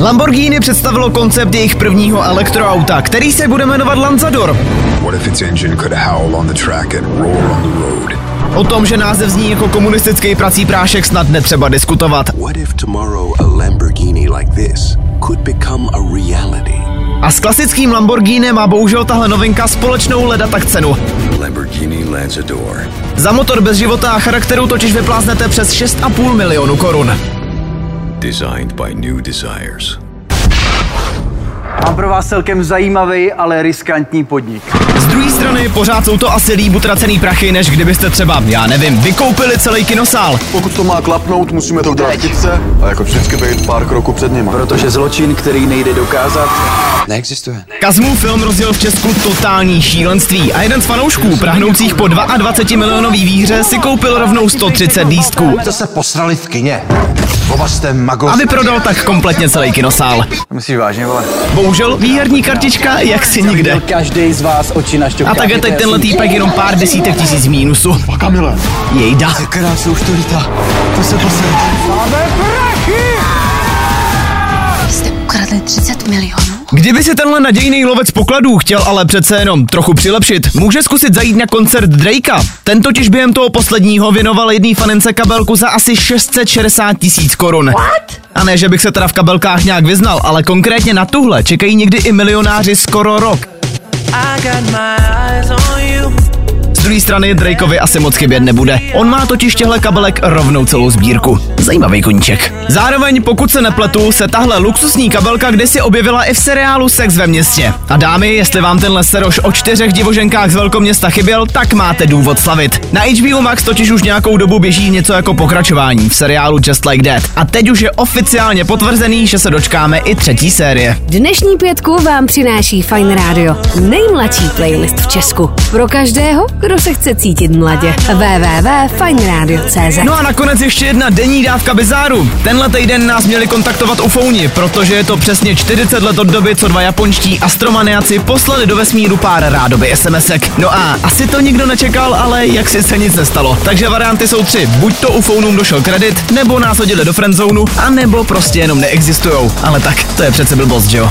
Lamborghini představilo koncept jejich prvního elektroauta, který se bude jmenovat Lanzador. What if its engine could howl on the track and roar on the road? O tom, že název zní jako komunistický prací prášek, snad netřeba diskutovat. What if tomorrow a Lamborghini like this could become a reality? A s klasickým Lamborghini má bohužel tahle novinka společnou leda tak cenu. Lamborghini Lanzador. Za motor bez života a charakteru totiž vypláznete přes 6,5 milionu korun. Designed by New Desires. Mám pro vás celkem zajímavý, ale riskantní podnik. Z druhé strany pořád jsou to asi líp utracený prachy, než kdybyste třeba, já nevím, vykoupili celý kinosál. Pokud to má klapnout, musíme to udělat chytře a jako vždycky být pár kroků před ním. Protože zločin, který nejde dokázat, Neexistuje. Kazmův film rozjel v Česku totální šílenství a jeden z fanoušků, prahnoucích po 22 milionový výhře, si koupil rovnou 130 lístků. To se posrali v kině. Oba jste mago. A vyprodal tak kompletně celý kinosál. myslíš vážně, vole? Bohužel výherní kartička jak si nikde. Každý z vás oči na. A tak je teď tenhle týpek jenom pár desítek tisíc mínusu. Kamile. Jejda. Krásně už to lítá. To se posel. Jste ukradli 30 milionů? Kdyby si tenhle nadějný lovec pokladů chtěl ale přece jenom trochu přilepšit, může zkusit zajít na koncert Drakea. Ten totiž během toho posledního věnoval jedný fanence kabelku za asi 660 tisíc korun. A ne, že bych se teda v kabelkách nějak vyznal, ale konkrétně na tuhle čekají někdy i milionáři skoro rok. Z druhé strany Drakeovi asi moc chybět nebude. On má totiž těhle kabelek rovnou celou sbírku. Zajímavý koníček. Zároveň, pokud se nepletu, se tahle luxusní kabelka kdysi objevila i v seriálu Sex ve městě. A dámy, jestli vám tenhle seroš o čtyřech divoženkách z velkoměsta chyběl, tak máte důvod slavit. Na HBO Max totiž už nějakou dobu běží něco jako pokračování v seriálu Just Like That. A teď už je oficiálně potvrzený, že se dočkáme i třetí série. Dnešní pětku vám přináší Fine Radio. Nejmladší playlist v Česku. Pro každého, kdo se chce cítit mladě. www.fineradio.cz No a nakonec ještě jedna denní dávka bizáru. Tenhle týden nás měli kontaktovat ufouni, protože je to přesně 40 let od doby, co dva japonští astromaniaci poslali do vesmíru pár rádoby SMSek. No a asi to nikdo nečekal, ale jak si se nic nestalo. Takže varianty jsou tři. Buď to ufounům došel kredit, nebo nás hodili do friendzonu, a nebo prostě jenom neexistujou. Ale tak, to je přece blbost, že jo?